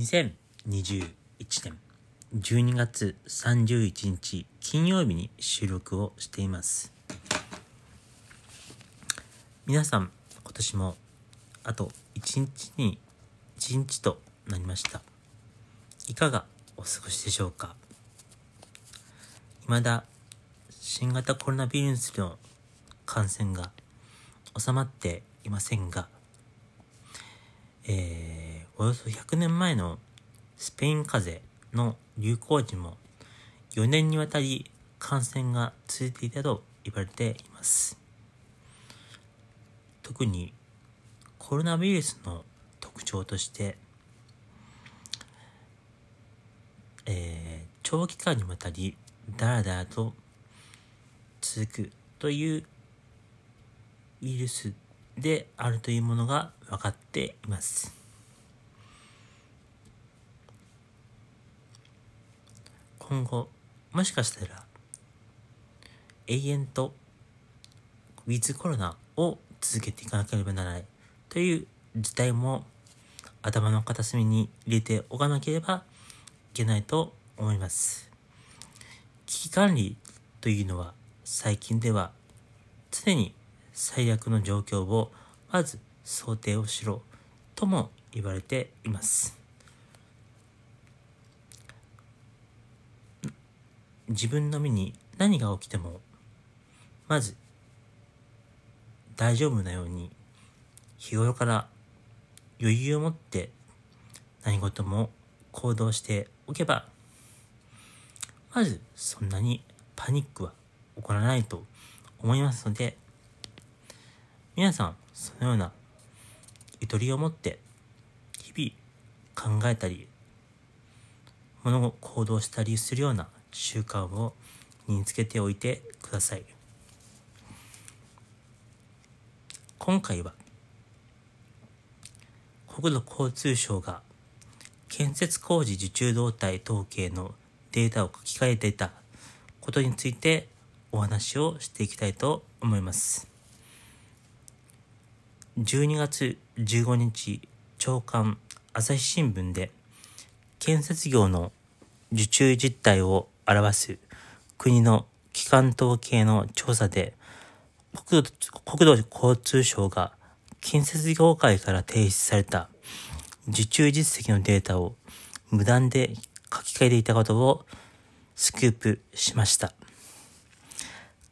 2021年12月31日金曜日に収録をしています。皆さん今年もあと1日に1日となりました。いかがお過ごしでしょうか？未だ新型コロナウイルスの感染が収まっていませんがえー、およそ100年前のスペイン風邪の流行時も4年にわたり感染が続いていたと言われています。特にコロナウイルスの特徴として、えー、長期間にわたりダラダラと続くというウイルスであるというものが分かっています。今後、もしかしたら、永遠とウィズコロナを続けていかなければならないという事態も頭の片隅に入れておかなければいけないと思います。危機管理というのは最近では常に最悪の状況をまず想定をしろとも言われています。自分の身に何が起きてもまず大丈夫なように日頃から余裕を持って何事も行動しておけばまずそんなにパニックは起こらないと思いますので皆さんそのようなゆとりを持って日々考えたり物を行動したりするような習慣を身につけておいてください今回は国土交通省が建設工事受注動態統計のデータを書き換えていたことについてお話をしていきたいと思います。12月15日朝刊朝日新聞で建設業の受注実態を表す国の機関統計の調査で国土国土交通省が建設業界から提出された受注実績のデータを無断で書き換えていたことをスクープしました。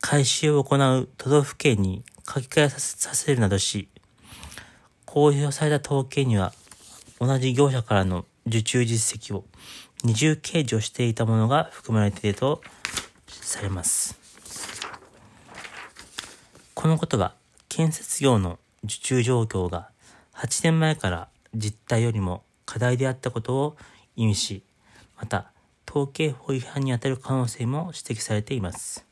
回収を行う都道府県に書き換えさせるなどし、公表された統計には、同じ業者からの受注実績を二重計上していたものが含まれているとされます。このことは、建設業の受注状況が8年前から実態よりも課題であったことを意味し、また、統計法違反にあたる可能性も指摘されています。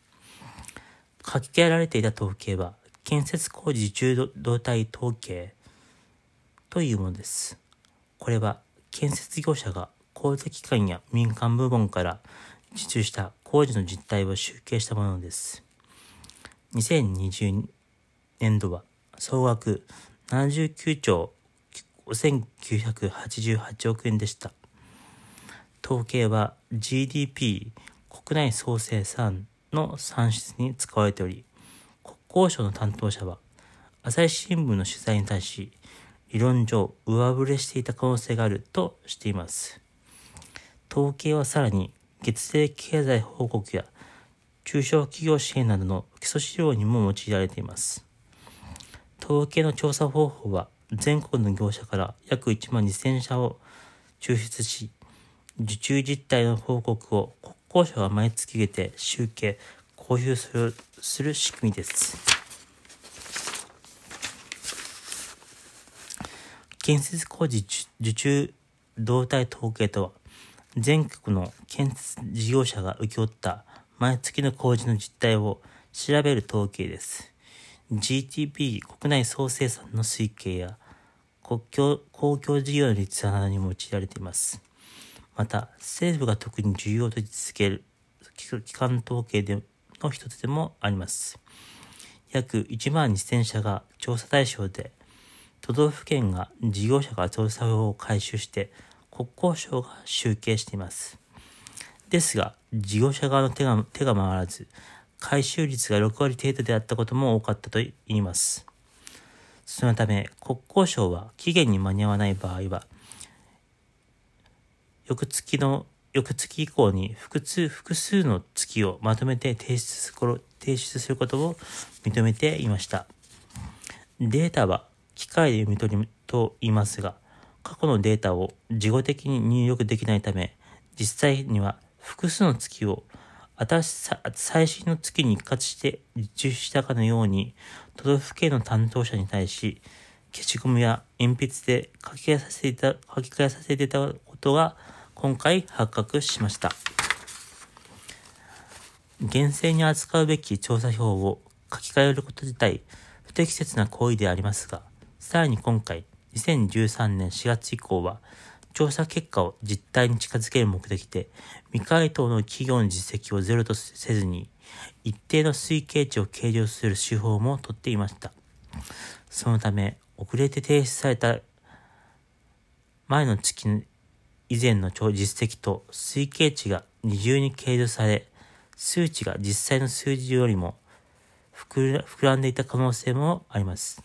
書き換えられていた統計は、建設工事受注動態統計というものです。これは建設業者が公的機関や民間部門から受注した工事の実態を集計したものです。2020年度は総額79兆5988億円でした。統計は GDP 国内総生産の算出に使われており、国交省の担当者は朝日新聞の取材に対し、理論上上振れしていた可能性があるとしています。統計はさらに月性経済報告や中小企業支援などの基礎資料にも用いられています。統計の調査方法は全国の業者から約1万2000社を抽出し、受注実態の報告を国交省が毎月受けて集計、公表するする仕組みです。建設工事受注動態統計とは、全国の建設事業者が請け負った毎月の工事の実態を調べる統計です。GTP 国内総生産の推計や国境公共事業の率などに用いられています。また、政府が特に重要と位置づける機関統計での一つでもあります。約1万2000社が調査対象で、都道府県が事業者から調査票を回収して国交省が集計しています。ですが、事業者側の手が手が回らず、回収率が6割程度であったことも多かったと言います。そのため、国交省は期限に間に合わない場合は、翌月の、翌月以降に複数、複数の月をまとめて提出する提出することを認めていました。データは機械で読み取りと言いますが、過去のデータを事後的に入力できないため、実際には複数の月を新し最新の月に一括して受注したかのように、都道府県の担当者に対し、消しゴムや鉛筆で書き換えさせていた、書き換えさせていたことが今回発覚しました。厳正に扱うべき調査票を書き換えること自体不適切な行為でありますが、さらに今回2013年4月以降は調査結果を実態に近づける目的で、未回答の企業の実績をゼロとせずに、一定の推計値を計上する手法もとっていました。そのため、遅れて提出された前の月以前の実績と推計値が二重に計上され、数値が実際の数字よりも膨らんでいた可能性もあります。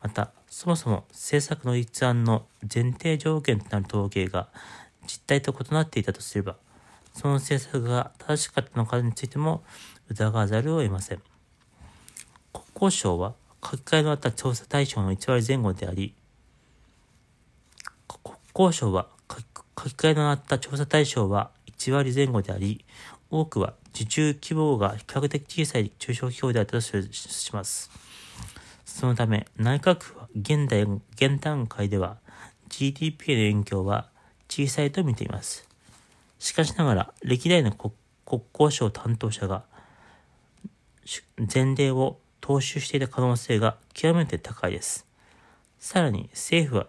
また、そもそも政策の立案の前提条件となる統計が実態と異なっていたとすれば、その政策が正しかったのかについても疑わざるを得ません。国交省は書き換えのあった調査対象の1割前後であり、国交省は書き換えのあった調査対象は1割前後であり、多くは受注規模が比較的小さい中小企業であったとします。そのため、内閣府は現代、現段階では GDP への影響は小さいと見ています。しかしながら、歴代の国交省担当者が前例を踏襲していた可能性が極めて高いです。さらに政府は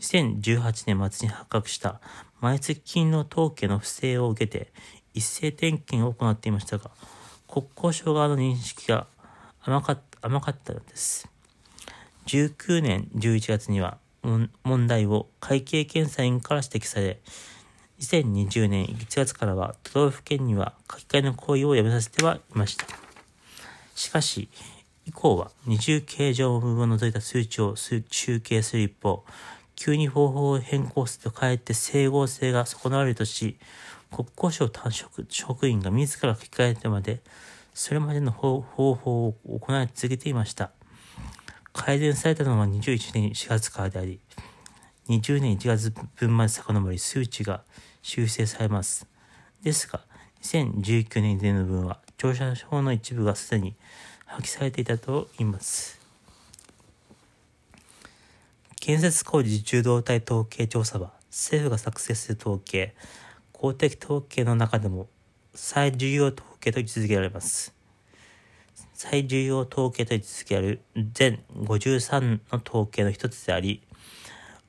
2018年末に発覚した毎月金の統計の不正を受けて一斉点検を行っていましたが、国交省側の認識が甘か甘かったのです。19年11月には問題を会計検査院から指摘され、2020年1月からは都道府県には書き換えの行為をやめさせてはいました。しかし、以降は二重計上分を除いた数値を集計する一方、急に方法を変更するとかえって整合性が損なわれるとし、国交省単職職員が自ら書き換えてまで、それまでの方法を行い続けていました。改善されたのは21年4月からであり、20年1月分まで遡り数値が修正されます。ですが、2019年以前の分は、乗車法の一部がすでに破棄されていたと言います。建設工事受動態統計調査は、政府が作成する統計、公的統計の中でも最重要統計と位置づけられます。最重要統計と位置づけられる全53の統計の一つであり、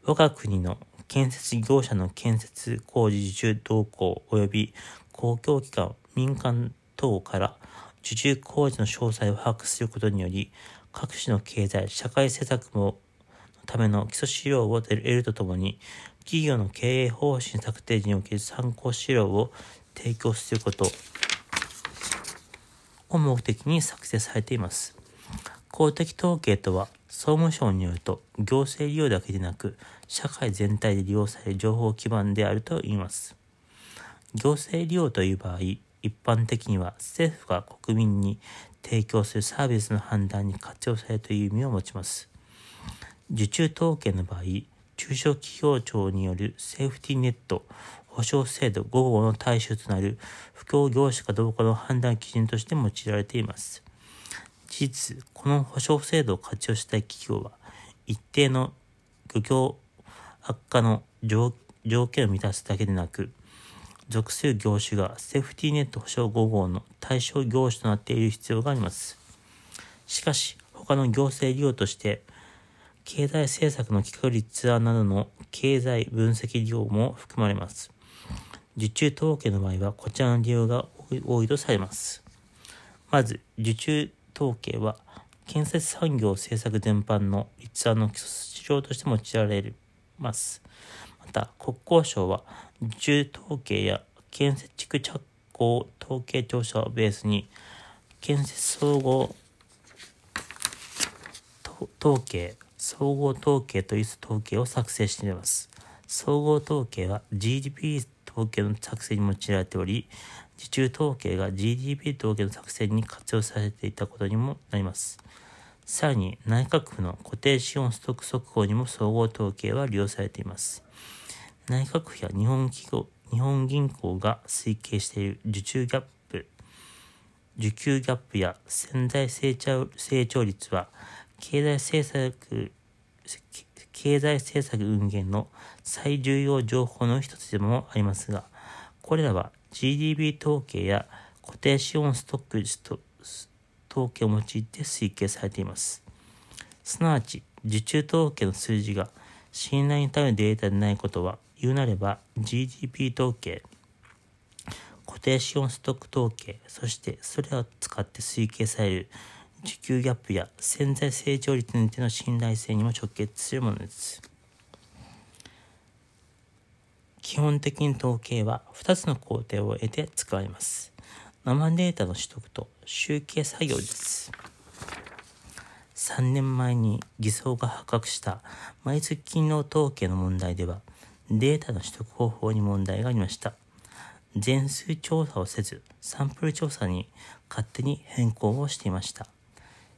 我が国の建設業者の建設工事受注動向及び公共機関、民間等から受注工事の詳細を把握することにより、各種の経済、社会施策もための基礎資料を得るとともに、企業の経営方針策定時における参考資料を提供すること。を目的に作成されています。公的統計とは、総務省によると、行政利用だけでなく、社会全体で利用される情報基盤であると言います。行政利用という場合、一般的には政府が国民に提供するサービスの判断に活用されるという意味を持ちます。受注統計の場合、中小企業庁によるセーフティーネット保障制度5号の対象となる不況業種かどうかの判断基準として用いられています。事実、この保障制度を活用したい企業は、一定の漁業悪化の条件を満たすだけでなく、属する業種がセーフティーネット保障5号の対象業種となっている必要があります。しかし、他の行政利用として、経済政策の企画立案などの経済分析利用も含まれます。受注統計の場合はこちらの利用が多いとされます。まず、受注統計は建設産業政策全般の立案の基礎指標として用いられます。また、国交省は受注統計や建設地区着工統計調査をベースに、建設総合統計、総合統計という統計を作成しています。総合統計は GDP 統計の作成に用いられており、受注統計が GDP 統計の作成に活用されていたことにもなります。さらに内閣府の固定資本ストック速報にも総合統計は利用されています。内閣府や日本企業日本銀行が推計している受注ギャップ、受給ギャップや潜在成長成長率は経済政策経済政策運営の最重要情報の一つでもありますが、これらは GDP 統計や固定資本ストック統計を用いて推計されています。すなわち、受注統計の数字が信頼に足るデータでないことは、言うなれば GDP 統計、固定資本ストック統計、そしてそれを使って推計される需給ギャップや潜在成長率にての信頼性にも直結するものです。基本的に統計は2つの工程を得て使われます。生データの取得と集計作業です。3年前に偽装が発覚した毎月勤労統計の問題ではデータの取得方法に問題がありました。全数調査をせずサンプル調査に勝手に変更をしていました。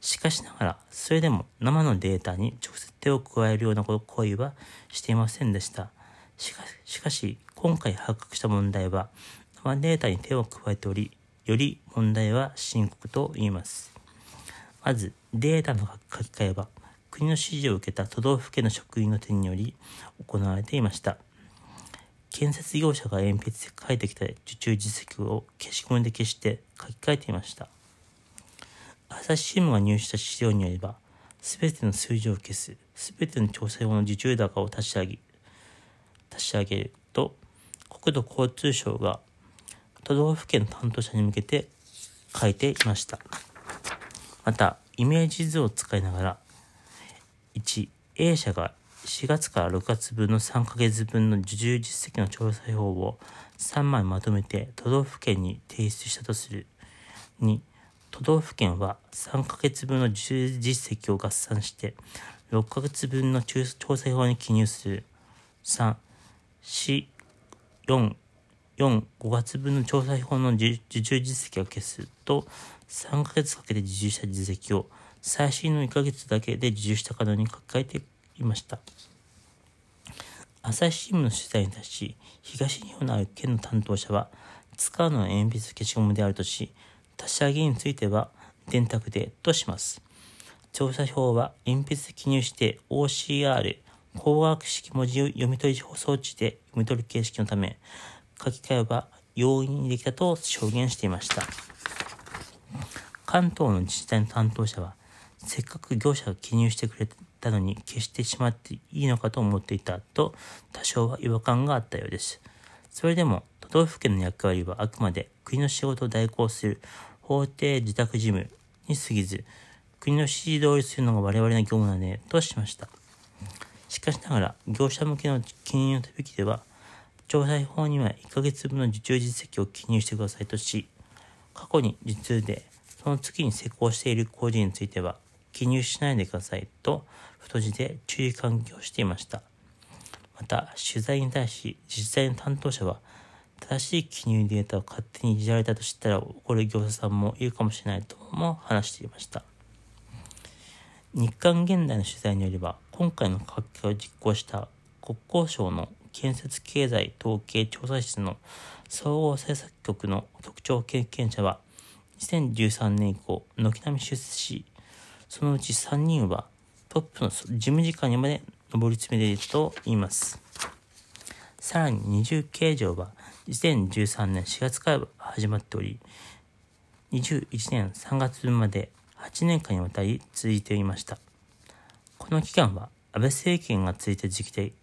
しかしながら、それでも生のデータに直接手を加えるような行為はしていませんでした。しかしかし、今回発覚した問題は、生データに手を加えており、より問題は深刻と言います。まず、データの書き換えは、国の指示を受けた都道府県の職員の手により行われていました。建設業者が鉛筆で書いてきた受注実績を消し込みで消して書き換えていました。朝日新聞が入手した資料によれば、すべての数字を消す、すべての調査用の受注高を立ち上げ、立ち上げると、国土交通省が都道府県の担当者に向けて書いていました。また、イメージ図を使いながら、1、A 社が4月から6月分の3ヶ月分の受注実績の調査表を3枚まとめて都道府県に提出したとする。2、都道府県は3ヶ月分の実績を合算して6ヶ月分の調査表に記入する。3、4、4、4、5月分の調査表の受注実績を消すと、3ヶ月かけて受注した実績を最新の1ヶ月だけで受注したかのに書き換えていました。朝日新聞の取材に対し、東日本のある県の担当者は、使うのは鉛筆消しゴムであるとし、立ち上げについては電卓でとします。調査表は鉛筆で記入して OCR 光学式文字読み取り装置で読み取る形式のため書き換えは容易にできたと証言していました。関東の自治体の担当者はせっかく業者が記入してくれたのに消してしまっていいのかと思っていたと多少は違和感があったようです。それでも都道府県の役割はあくまで国の仕事を代行する法定自宅事務に過ぎず、国の指示通りするのが我々の業務だね、としました。しかしながら、業者向けの記入の手引きでは、調査法には1ヶ月分の受注実績を記入してくださいとし、過去に受注で、その月に施工している工事については、記入しないでくださいと、太字で注意喚起をしていました。また、取材に対し、自治体の担当者は、正しい記入データを勝手にいじられたと知ったら怒る業者さんもいるかもしれないとも話していました。日韓現代の取材によれば、今回の画期を実行した国交省の建設経済統計調査室の総合政策局の局長経験者は、2013年以降、軒並み出世し、そのうち3人はトップの事務次官にまで上り詰めていると言います。さらに二重計上は2013年4月から始まっており、21年3月分まで8年間にわたり続いていました。この期間は安倍政権が続いた時期で、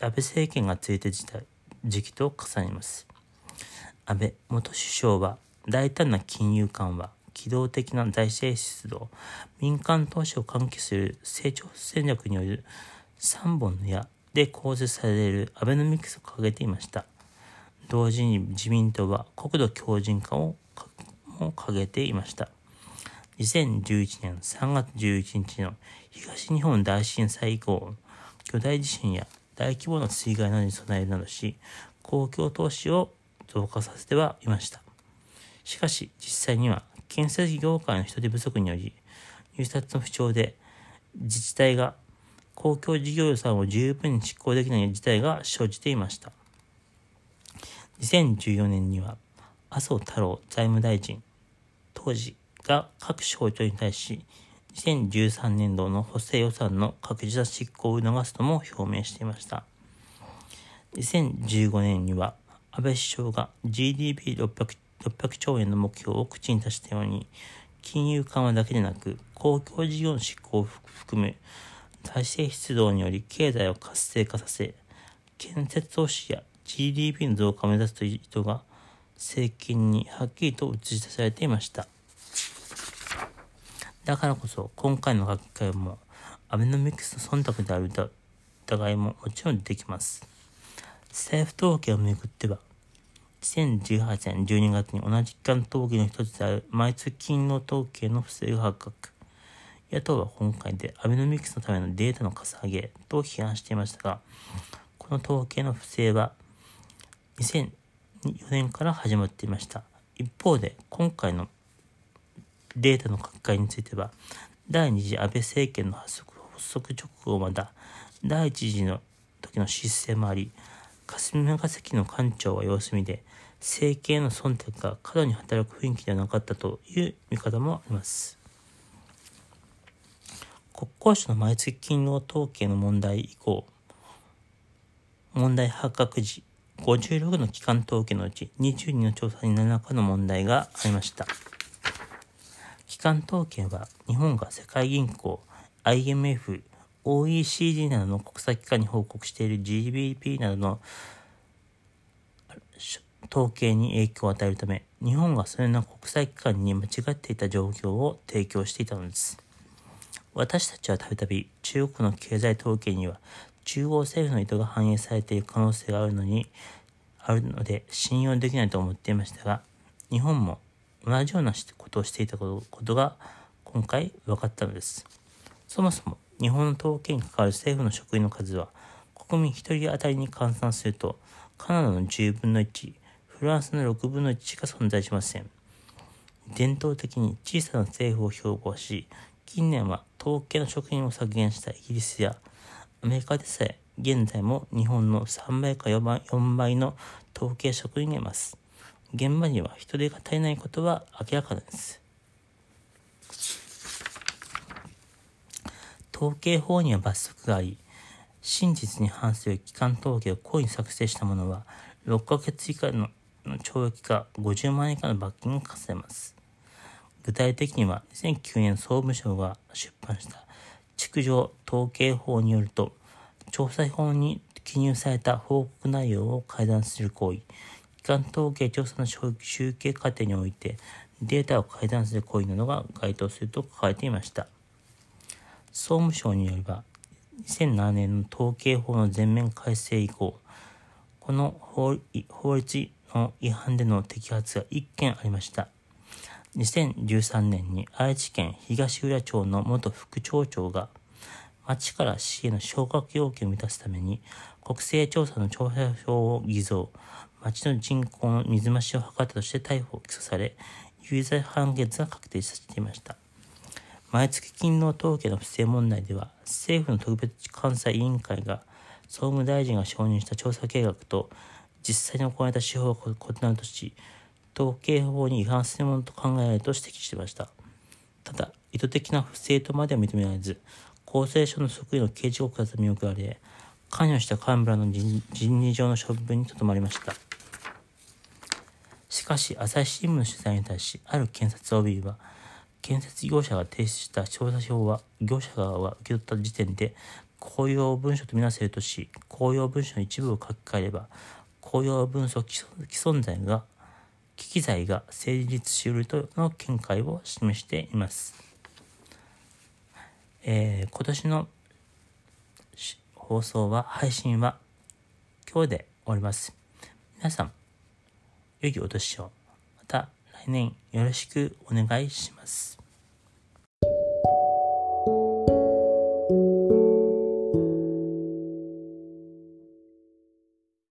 安倍政権が続いた時期と重ねます。安倍元首相は大胆な金融緩和、機動的な財政出動、民間投資を喚起する成長戦略による3本の矢で構成されるアベノミクスを掲げていました。同時に自民党は国土強靭化をも掲げていました。2011年3月11日の東日本大震災以降、巨大地震や大規模な水害などに備えるなどし、公共投資を増加させてはいました。しかし、実際には建設業界の人手不足により、入札の不調で自治体が公共事業予算を十分に執行できない事態が生じていました。2014年には麻生太郎財務大臣当時が各省庁に対し2013年度の補正予算の確実な執行を促すとも表明していました。2015年には安倍首相が GDP600 600兆円の目標を口に出したように金融緩和だけでなく公共事業の執行を含む財政出動により経済を活性化させ建設投資や GDP の増加を目指すという意図が政権にはっきりと映し出されていました。だからこそ今回の書き換えもアベノミクスの忖度である疑いももちろん出てきます。政府統計をめぐっては2018年12月に同じ期間統計の一つである毎月金の統計の不正が発覚。野党は今回でアベノミクスのためのデータのかさ上げと批判していましたが、この統計の不正は2004年から始まっていました。一方で、今回のデータの書き換えについては、第二次安倍政権の発足直後まだ、第一次の時の失勢もあり、霞が関の官庁は様子見で、政権への忖度が過度に働く雰囲気ではなかったという見方もあります。国交省の毎月勤労統計の問題以降、問題発覚時、56の機関統計のうち22の調査に何らかの問題がありました。機関統計は日本が世界銀行、IMF、OECD などの国際機関に報告している GDP などの統計に影響を与えるため、日本がそれの国際機関に間違っていた状況を提供していたのです。私たちはたびたび中国の経済統計には中央政府の意図が反映されている可能性があるのに、あるので信用できないと思っていましたが、日本も同じようなことをしていたことが今回分かったのです。そもそも日本の統計に関わる政府の職員の数は国民1人当たりに換算するとカナダの10分の1、フランスの6分の1しか存在しません。伝統的に小さな政府を標榜し、近年は統計の職員を削減したイギリスやアメリカでさえ現在も日本の3倍か4倍 ,4 倍の統計職員がいます。現場には人手が足りないことは明らかです。統計法には罰則があり、真実に反する機関統計を故意に作成した者は、6ヶ月以下の懲役か50万円以下の罰金が課されます。具体的には、2009年総務省が出版した築城統計法によると、調査法に記入された報告内容を改ざんする行為、機関統計調査の集計過程においてデータを改ざんする行為などが該当すると書かれていました。総務省によれば、2007年の統計法の全面改正以降、この法律の違反での摘発が1件ありました。2013年に愛知県東浦町の元副町長が町から市への昇格要求を満たすために国勢調査の調査票を偽造、町の人口の水増しを図ったとして逮捕・起訴され、有罪判決が確定させていました。毎月勤労統計の不正問題では、政府の特別監査委員会が総務大臣が承認した調査計画と実際に行われた手法が異なるとし、統計法に違反するものと考えられると指摘しました。ただ、意図的な不正とまでは認められず、厚生省の職員の刑事告発は見送られ、関与した幹部らの人事上の処分にとどまりました。しかし、朝日新聞の取材に対し、ある検察 OB は、建設業者が提出した調査票は、業者側が受け取った時点で、公用文書とみなせるとし、公用文書の一部を書き換えれば、公用文書既存在が機器罪が成立しうるとの見解を示しています。えー、今年の放送は、配信は今日で終わります。皆さん、良いお年を。また来年よろしくお願いします。